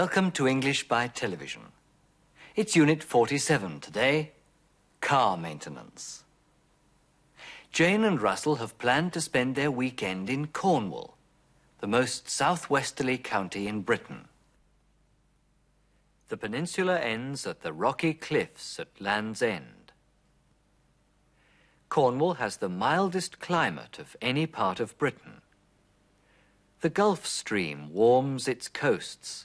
Welcome to English by Television. It's Unit 47 today car maintenance. Jane and Russell have planned to spend their weekend in Cornwall, the most southwesterly county in Britain. The peninsula ends at the rocky cliffs at Land's End. Cornwall has the mildest climate of any part of Britain. The Gulf Stream warms its coasts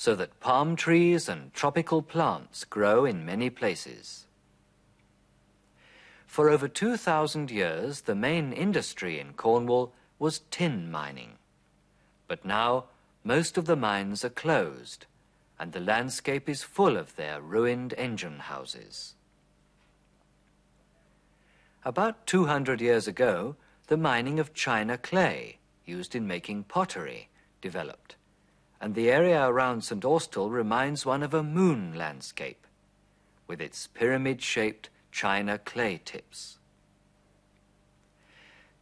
so that palm trees and tropical plants grow in many places. For over 2,000 years, the main industry in Cornwall was tin mining. But now, most of the mines are closed and the landscape is full of their ruined engine houses. About 200 years ago, the mining of china clay, used in making pottery, developed, and the area around St. Austell reminds one of a moon landscape, with its pyramid-shaped china clay tips.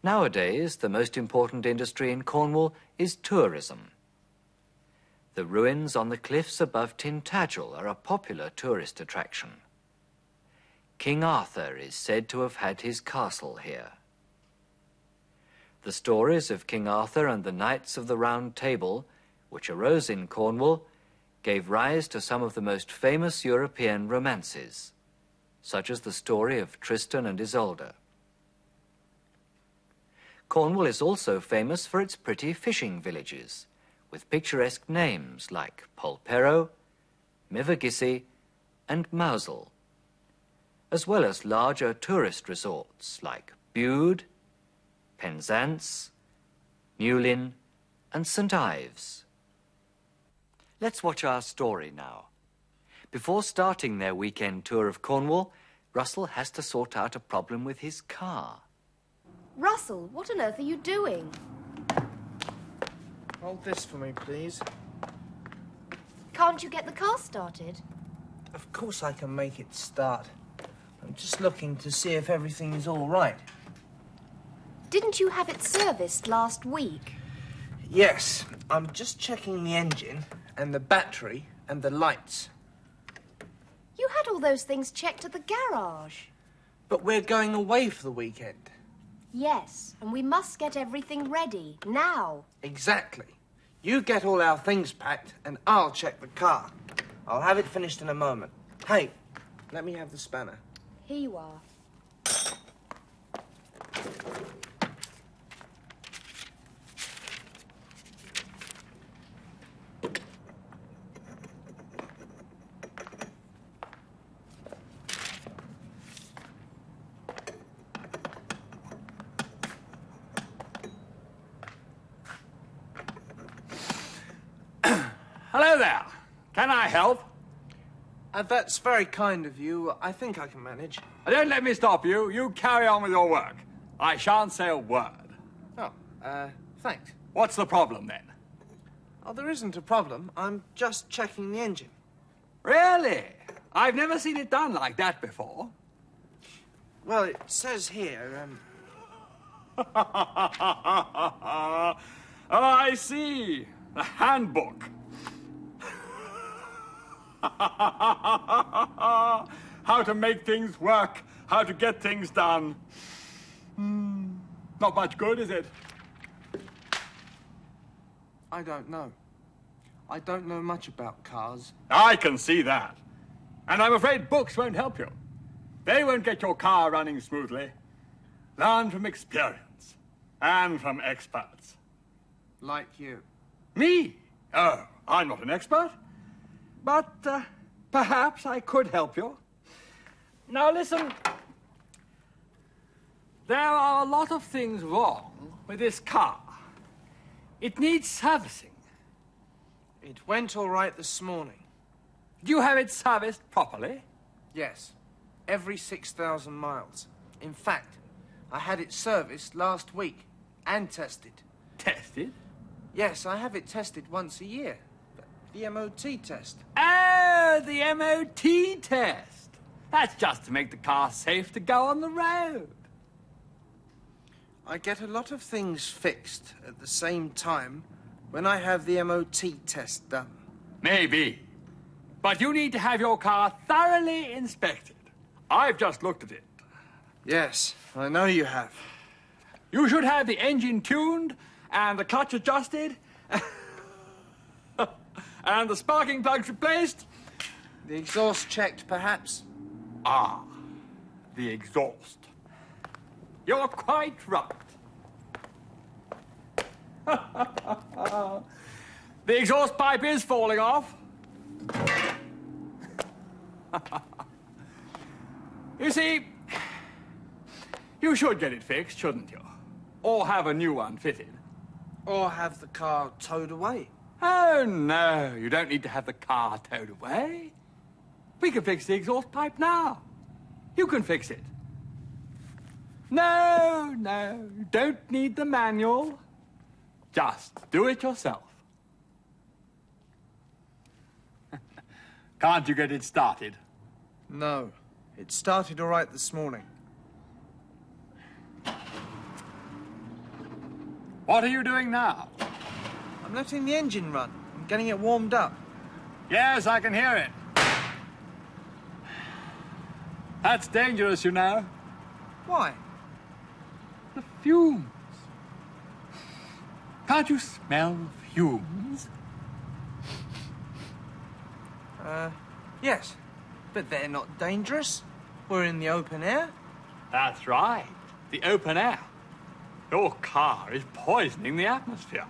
Nowadays, the most important industry in Cornwall is tourism. The ruins on the cliffs above Tintagel are a popular tourist attraction. King Arthur is said to have had his castle here. The stories of King Arthur and the Knights of the Round Table, which arose in Cornwall, gave rise to some of the most famous European romances, such as the story of Tristan and Isolde. Cornwall is also famous for its pretty fishing villages with picturesque names like Polperro, Mevagissey, and Mousehole, as well as larger tourist resorts like Bude, Penzance, Newlyn, and St. Ives. Let's watch our story now. Before starting their weekend tour of Cornwall, Russell has to sort out a problem with his car. Russell, what on earth are you doing? Hold this for me, please. Can't you get the car started? Of course I can make it start. I'm just looking to see if everything is all right. Didn't you have it serviced last week? Yes, I'm just checking the engine and the battery and the lights. You had all those things checked at the garage. But we're going away for the weekend. Yes, and we must get everything ready, now. Exactly. You get all our things packed, and I'll check the car. I'll have it finished in a moment. Hey, let me have the spanner. Here you are. Hello there. Can I help? Uh, that's very kind of you. I think I can manage. Don't let me stop you. You carry on with your work. I shan't say a word. Oh, uh, thanks. What's the problem then? Oh, there isn't a problem. I'm just checking the engine. Really? I've never seen it done like that before. Well, it says here, um, oh, I see. The handbook. how to make things work, how to get things done. Hmm, not much good, is it? I don't know. I don't know much about cars. I can see that. And I'm afraid books won't help you. They won't get your car running smoothly. Learn from experience and from experts. Like you. Me? Oh, I'm not an expert. But uh, perhaps I could help you. Now listen. There are a lot of things wrong with this car. It needs servicing. It went all right this morning. Do you have it serviced properly? Yes. Every 6,000 miles. In fact, I had it serviced last week and tested. Tested? Yes, I have it tested once a year. The MOT test. Oh, the MOT test. That's just to make the car safe to go on the road. I get a lot of things fixed at the same time When I have the MOT test done. Maybe. But you need to have your car thoroughly inspected. I've just looked at it. Yes, I know you have. You should have the engine tuned and the clutch adjusted and the sparking plugs replaced. The exhaust checked, perhaps? Ah, the exhaust. You're quite right. the exhaust pipe is falling off. you see, you should get it fixed, shouldn't you? Or have a new one fitted. Or have the car towed away? Oh, no, you don't need to have the car towed away. We can fix the exhaust pipe now. You can fix it. No, no, you don't need the manual. Just do it yourself. Can't you get it started? No. It started all right this morning. What are you doing now? I'm letting the engine run. I'm getting it warmed up. Yes, I can hear it. That's dangerous, you know. Why? The fumes. Can't you smell fumes? Uh, yes. But they're not dangerous. We're in the open air. That's right. The open air. Your car is poisoning the atmosphere.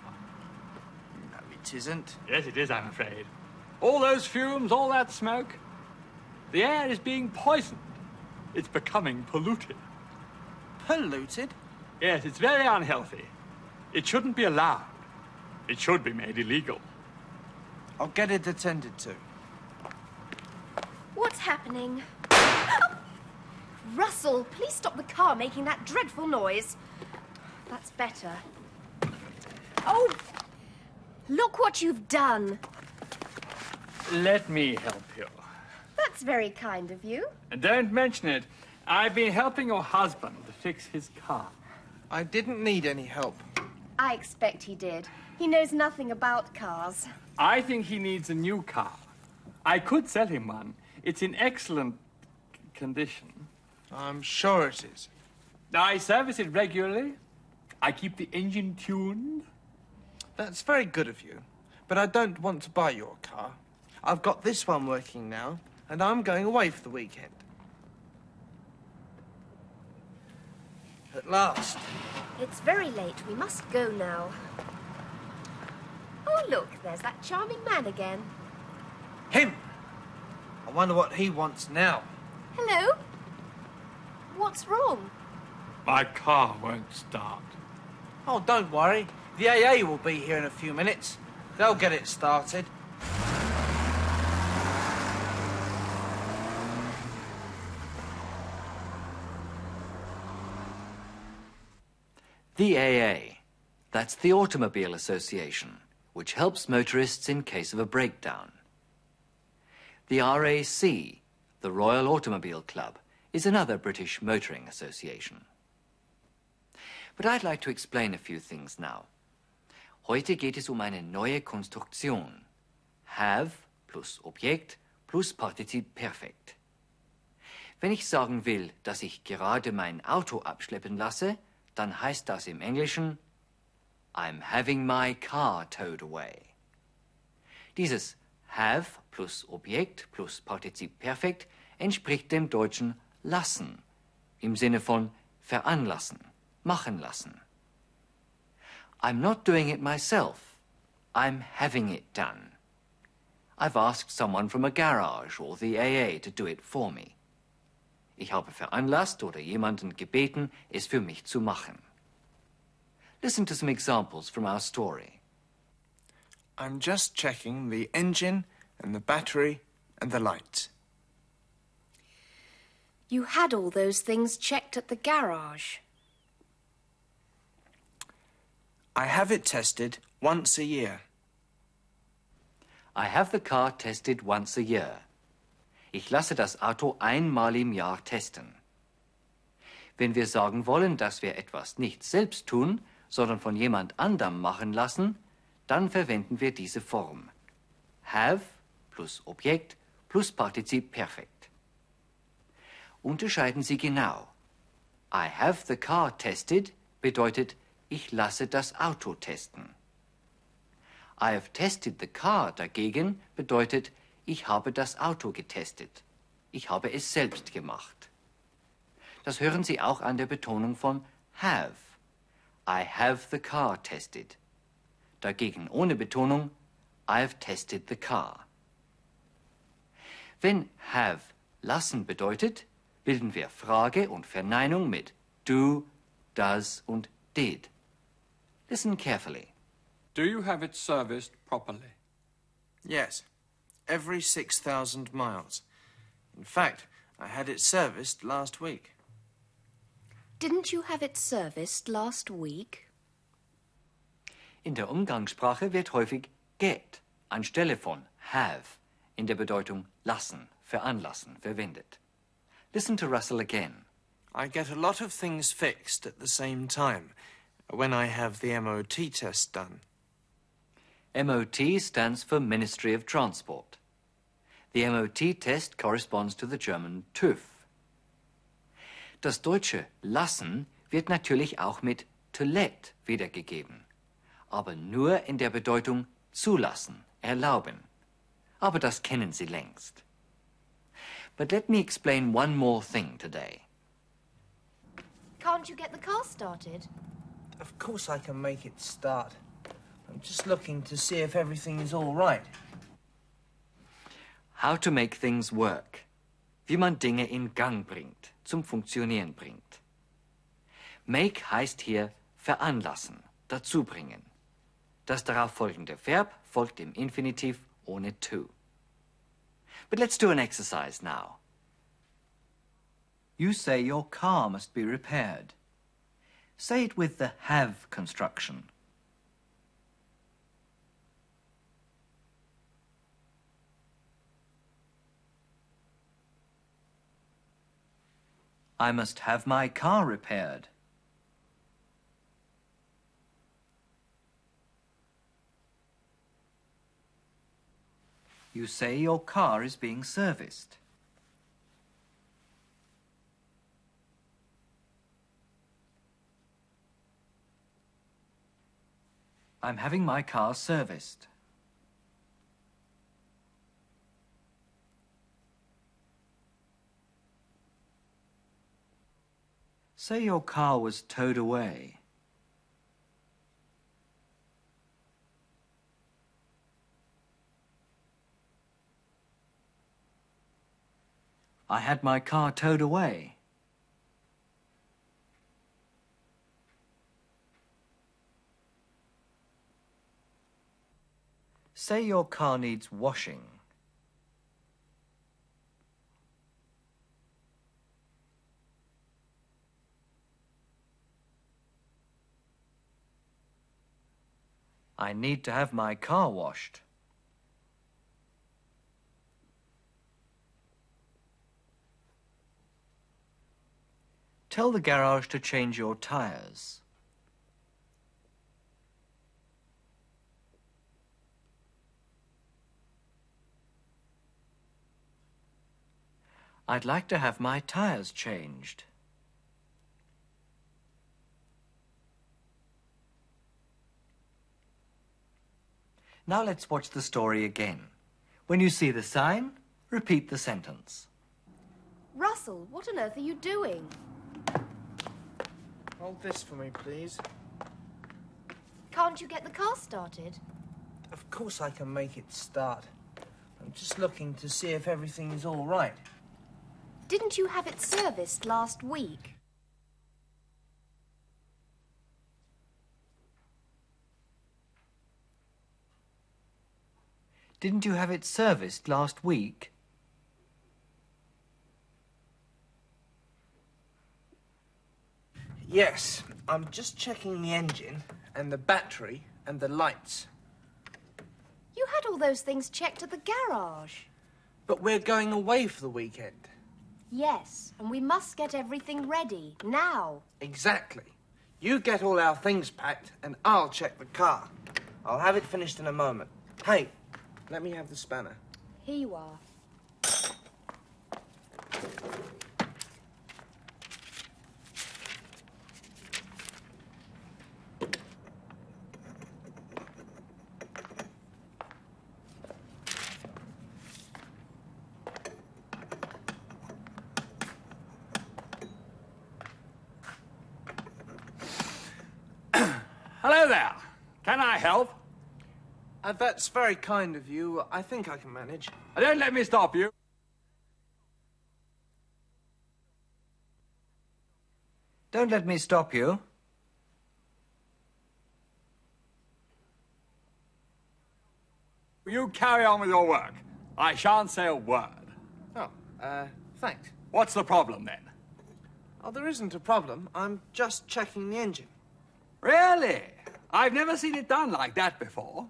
No, it isn't. Yes, it is, I'm afraid. All those fumes, all that smoke. The air is being poisoned. It's becoming polluted. Polluted? Yes, it's very unhealthy. It shouldn't be allowed. It should be made illegal. I'll get it attended to. What's happening? Russell, please stop the car making that dreadful noise. That's better. Oh, look what you've done. Let me help you. That's very kind of you. And don't mention it. I've been helping your husband to fix his car. I didn't need any help. I expect he did. He knows nothing about cars. I think he needs a new car. I could sell him one. It's in excellent condition. I'm sure it is. I service it regularly. I keep the engine tuned. That's very good of you. But I don't want to buy your car. I've got this one working now, and I'm going away for the weekend. At last. It's very late. We must go now. Oh, look, there's that charming man again. Him! I wonder what he wants now. Hello? What's wrong? My car won't start. Oh, don't worry. The AA will be here in a few minutes. They'll get it started. The AA. That's the Automobile Association, which helps motorists in case of a breakdown. The RAC, the Royal Automobile Club, is another British motoring association. But I'd like to explain a few things now. Heute geht es um eine neue Konstruktion. Have plus Objekt plus Partizip Perfekt. Wenn ich sagen will, dass ich gerade mein Auto abschleppen lasse, dann heißt das im Englischen I'm having my car towed away. Dieses have plus Objekt plus Partizip Perfekt entspricht dem deutschen lassen im Sinne von veranlassen, machen lassen. I'm not doing it myself. I'm having it done. I've asked someone from a garage or the AA to do it for me. Ich habe veranlasst oder jemanden gebeten, es für mich zu machen. Listen to some examples from our story. I'm just checking the engine and the battery and the lights. You had all those things checked at the garage. I have it tested once a year. I have the car tested once a year. Ich lasse das Auto einmal im Jahr testen. Wenn wir sagen wollen, dass wir etwas nicht selbst tun, sondern von jemand anderem machen lassen, dann verwenden wir diese Form. Have plus Objekt plus Partizip Perfekt. Unterscheiden Sie genau. I have the car tested bedeutet, ich lasse das Auto testen. I have tested the car dagegen bedeutet, ich habe das Auto getestet. Ich habe es selbst gemacht. Das hören Sie auch an der Betonung von have. I have the car tested. Dagegen ohne Betonung, I have tested the car. Wenn have lassen bedeutet, bilden wir Frage und Verneinung mit do, does und did. Listen carefully. Do you have it serviced properly? Yes, every 6,000 miles. In fact, I had it serviced last week. Didn't you have it serviced last week? In der Umgangssprache wird häufig get anstelle von have in der Bedeutung lassen, veranlassen verwendet. Listen to Russell again. I get a lot of things fixed at the same time when I have the MOT test done. MOT stands for Ministry of Transport. The MOT test corresponds to the German TÜV. Das deutsche lassen wird natürlich auch mit to let wiedergegeben, aber nur in der Bedeutung zulassen, erlauben. Aber das kennen Sie längst. But let me explain one more thing today. Can't you get the car started? Of course I can make it start. I'm just looking to see if everything is all right. How to make things work. Wie man Dinge in Gang bringt, zum Funktionieren bringt. Make heißt hier veranlassen, dazubringen. Das darauf folgende Verb folgt im Infinitiv ohne to. But let's do an exercise now. You say your car must be repaired. Say it with the have construction. I must have my car repaired. You say your car is being serviced. I'm having my car serviced. Say your car was towed away. I had my car towed away. Say your car needs washing. I need to have my car washed. Tell the garage to change your tires. I'd like to have my tires changed. Now let's watch the story again. When you see the sign, repeat the sentence. Russell, what on earth are you doing? Hold this for me, please. Can't you get the car started? Of course I can make it start. I'm just looking to see if everything is all right. Didn't you have it serviced last week? Didn't you have it serviced last week? Yes, I'm just checking the engine and the battery and the lights. You had all those things checked at the garage. But we're going away for the weekend. Yes, and we must get everything ready now. Exactly. You get all our things packed and I'll check the car. I'll have it finished in a moment. Hey, let me have the spanner. Here you are. Hello there. Can I help? Uh, that's very kind of you. I think I can manage. Uh, Don't let me stop you. Don't let me stop you. You carry on with your work. I shan't say a word. Oh, uh, thanks. What's the problem then? Oh, there isn't a problem. I'm just checking the engine. Really? I've never seen it done like that before.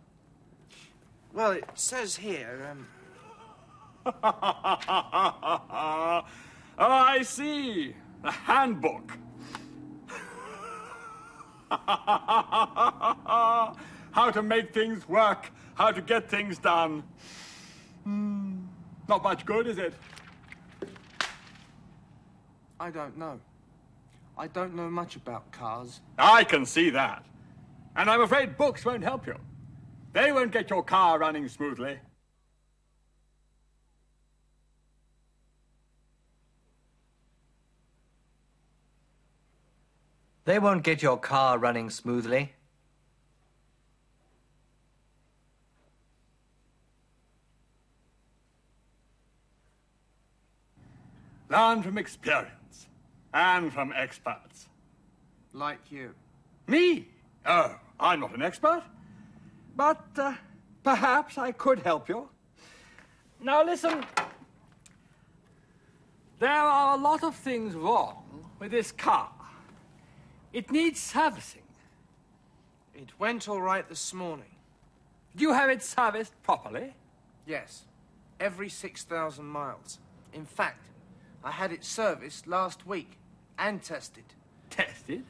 Well, it says here, um, oh, I see. The handbook. how to make things work, how to get things done. Hmm, Not much good, is it? I don't know. I don't know much about cars. I can see that. And I'm afraid books won't help you. They won't get your car running smoothly. They won't get your car running smoothly. Learn from experience and from experts. Like you. Me? Oh, I'm not an expert. But uh, perhaps I could help you. Now listen. There are a lot of things wrong with this car. It needs servicing. It went all right this morning. Do you have it serviced properly? Yes. Every 6,000 miles. In fact, I had it serviced last week and tested. Tested?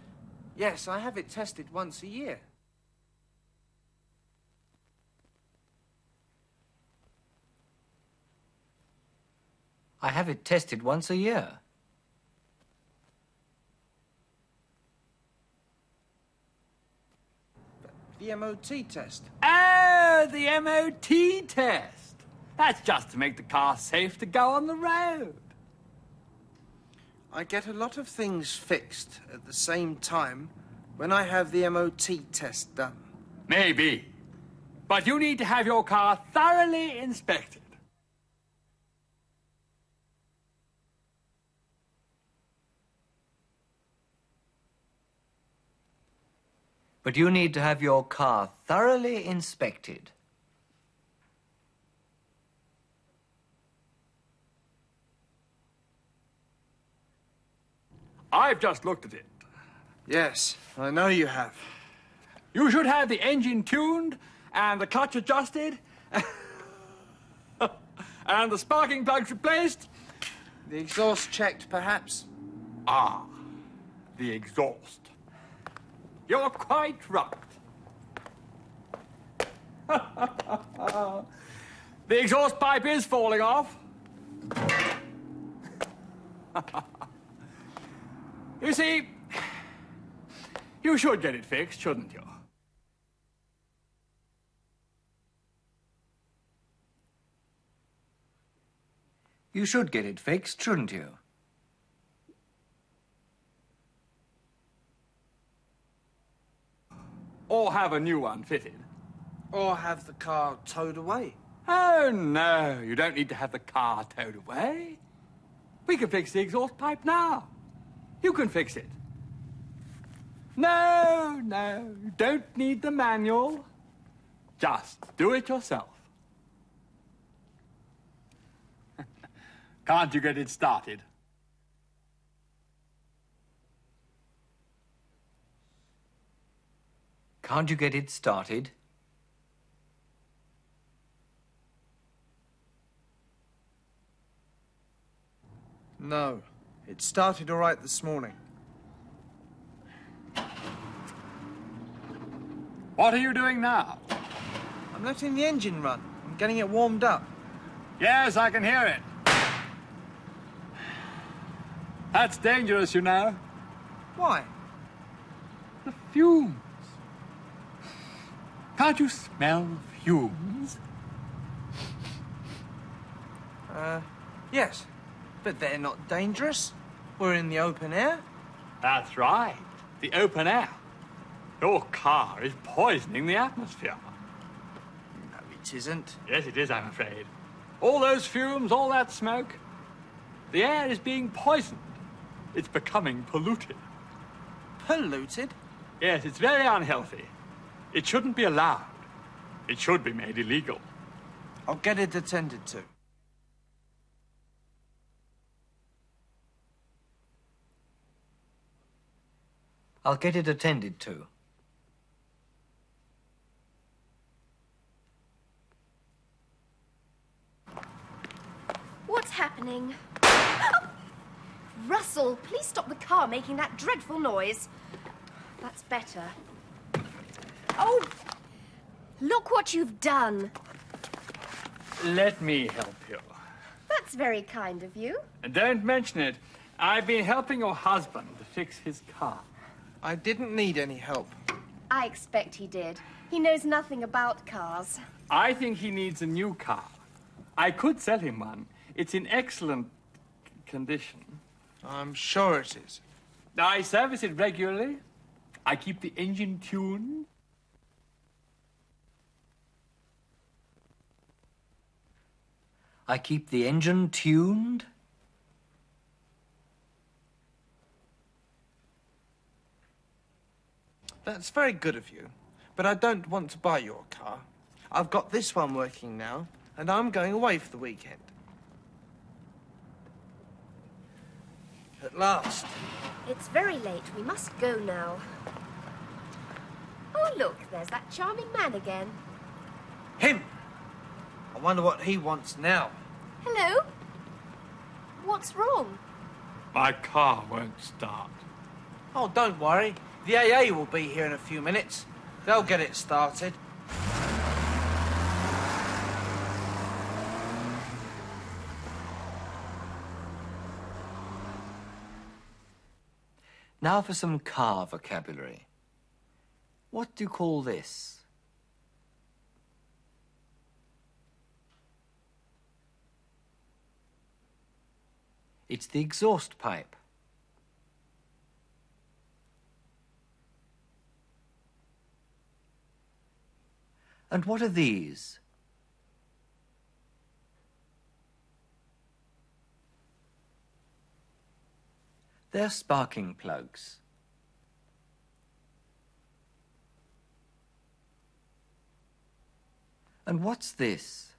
Yes, I have it tested once a year. I have it tested once a year. The MOT test. Oh, the MOT test. That's just to make the car safe to go on the road. I get a lot of things fixed at the same time when I have the MOT test done. Maybe. But you need to have your car thoroughly inspected. But you need to have your car thoroughly inspected. I've just looked at it. Yes, I know you have. You should have the engine tuned and the clutch adjusted and the sparking plugs replaced. The exhaust checked, perhaps? Ah, the exhaust. You're quite right. the exhaust pipe is falling off. you see, you should get it fixed, shouldn't you? You should get it fixed, shouldn't you? Or have a new one fitted. Or have the car towed away? Oh, no, you don't need to have the car towed away. We can fix the exhaust pipe now. You can fix it. No, no, you don't need the manual. Just do it yourself. Can't you get it started? Can't you get it started? No. It started all right this morning. What are you doing now? I'm letting the engine run. I'm getting it warmed up. Yes, I can hear it. That's dangerous, you know. Why? The fumes. Can't you smell fumes? Uh, yes. But they're not dangerous. We're in the open air. That's right. The open air. Your car is poisoning the atmosphere. No, it isn't. Yes, it is, I'm afraid. All those fumes, all that smoke. The air is being poisoned. It's becoming polluted. Polluted? Yes, it's very unhealthy. It shouldn't be allowed. It should be made illegal. I'll get it attended to. I'll get it attended to. What's happening? Russell, please stop the car making that dreadful noise. That's better. Oh, look what you've done. Let me help you. That's very kind of you. And don't mention it. I've been helping your husband to fix his car. I didn't need any help. I expect he did. He knows nothing about cars. I think he needs a new car. I could sell him one. It's in excellent condition. I'm sure it is. I service it regularly. I keep the engine tuned. I keep the engine tuned. That's very good of you. But I don't want to buy your car. I've got this one working now, and I'm going away for the weekend. At last. It's very late. We must go now. Oh, look, there's that charming man again. Him! I wonder what he wants now. Hello? What's wrong? My car won't start. Oh, don't worry. The AA will be here in a few minutes. They'll get it started. Now for some car vocabulary. What do you call this? It's the exhaust pipe. And what are these? They're sparking plugs. And what's this?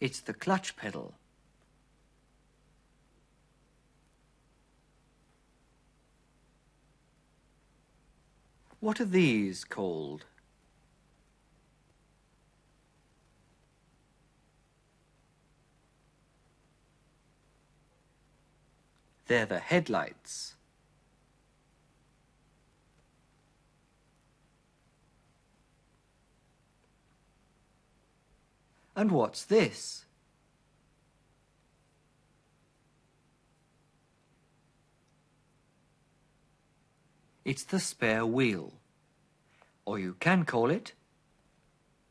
It's the clutch pedal. What are these called? They're the headlights. And what's this? It's the spare wheel. Or you can call it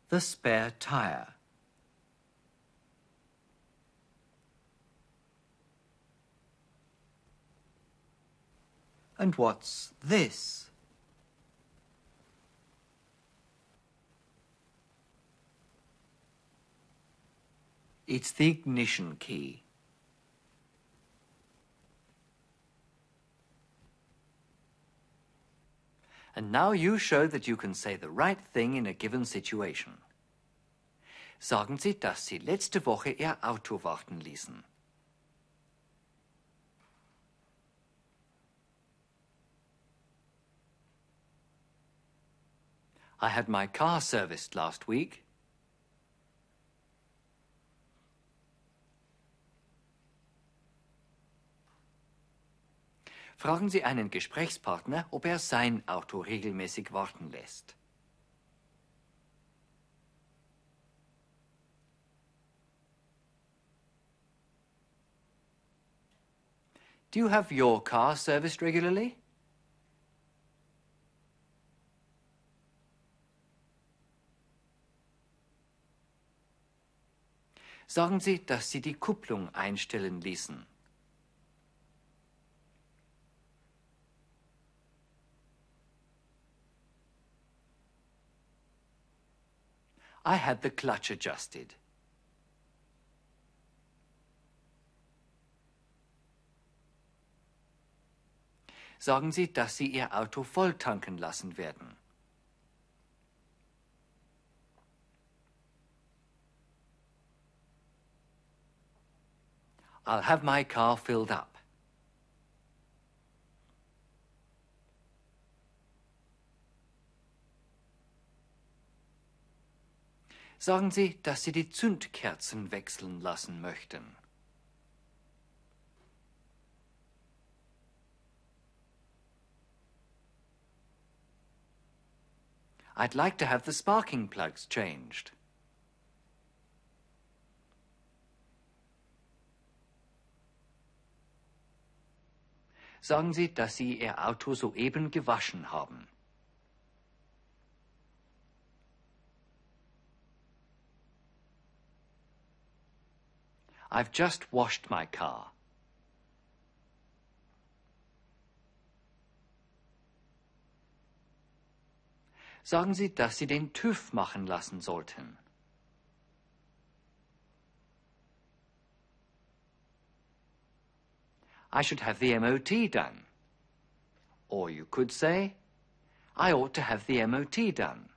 the spare tire. And what's this? It's the ignition key. And now you show that you can say the right thing in a given situation. Sagen Sie, dass Sie letzte Woche Ihr Auto warten ließen. I had my car serviced last week. Fragen Sie einen Gesprächspartner, ob er sein Auto regelmäßig warten lässt. Do you have your car serviced regularly? Sagen Sie, dass Sie die Kupplung einstellen ließen. I had the clutch adjusted. Sagen Sie, dass Sie Ihr Auto volltanken lassen werden. I'll have my car filled up. Sagen Sie, dass Sie die Zündkerzen wechseln lassen möchten. I'd like to have the sparking plugs changed. Sagen Sie, dass Sie Ihr Auto soeben gewaschen haben. I've just washed my car. Sagen Sie, dass Sie den TÜV machen lassen sollten. I should have the MOT done. Or you could say, I ought to have the MOT done.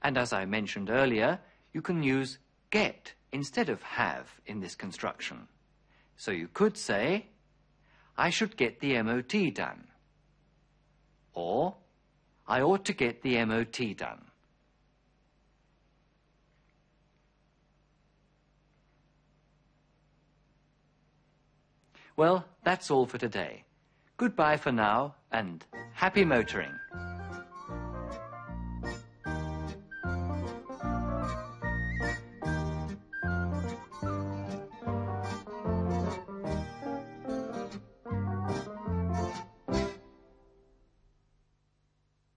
And as I mentioned earlier, you can use get instead of have in this construction. So you could say, I should get the MOT done. Or, I ought to get the MOT done. Well, that's all for today. Goodbye for now, and happy motoring.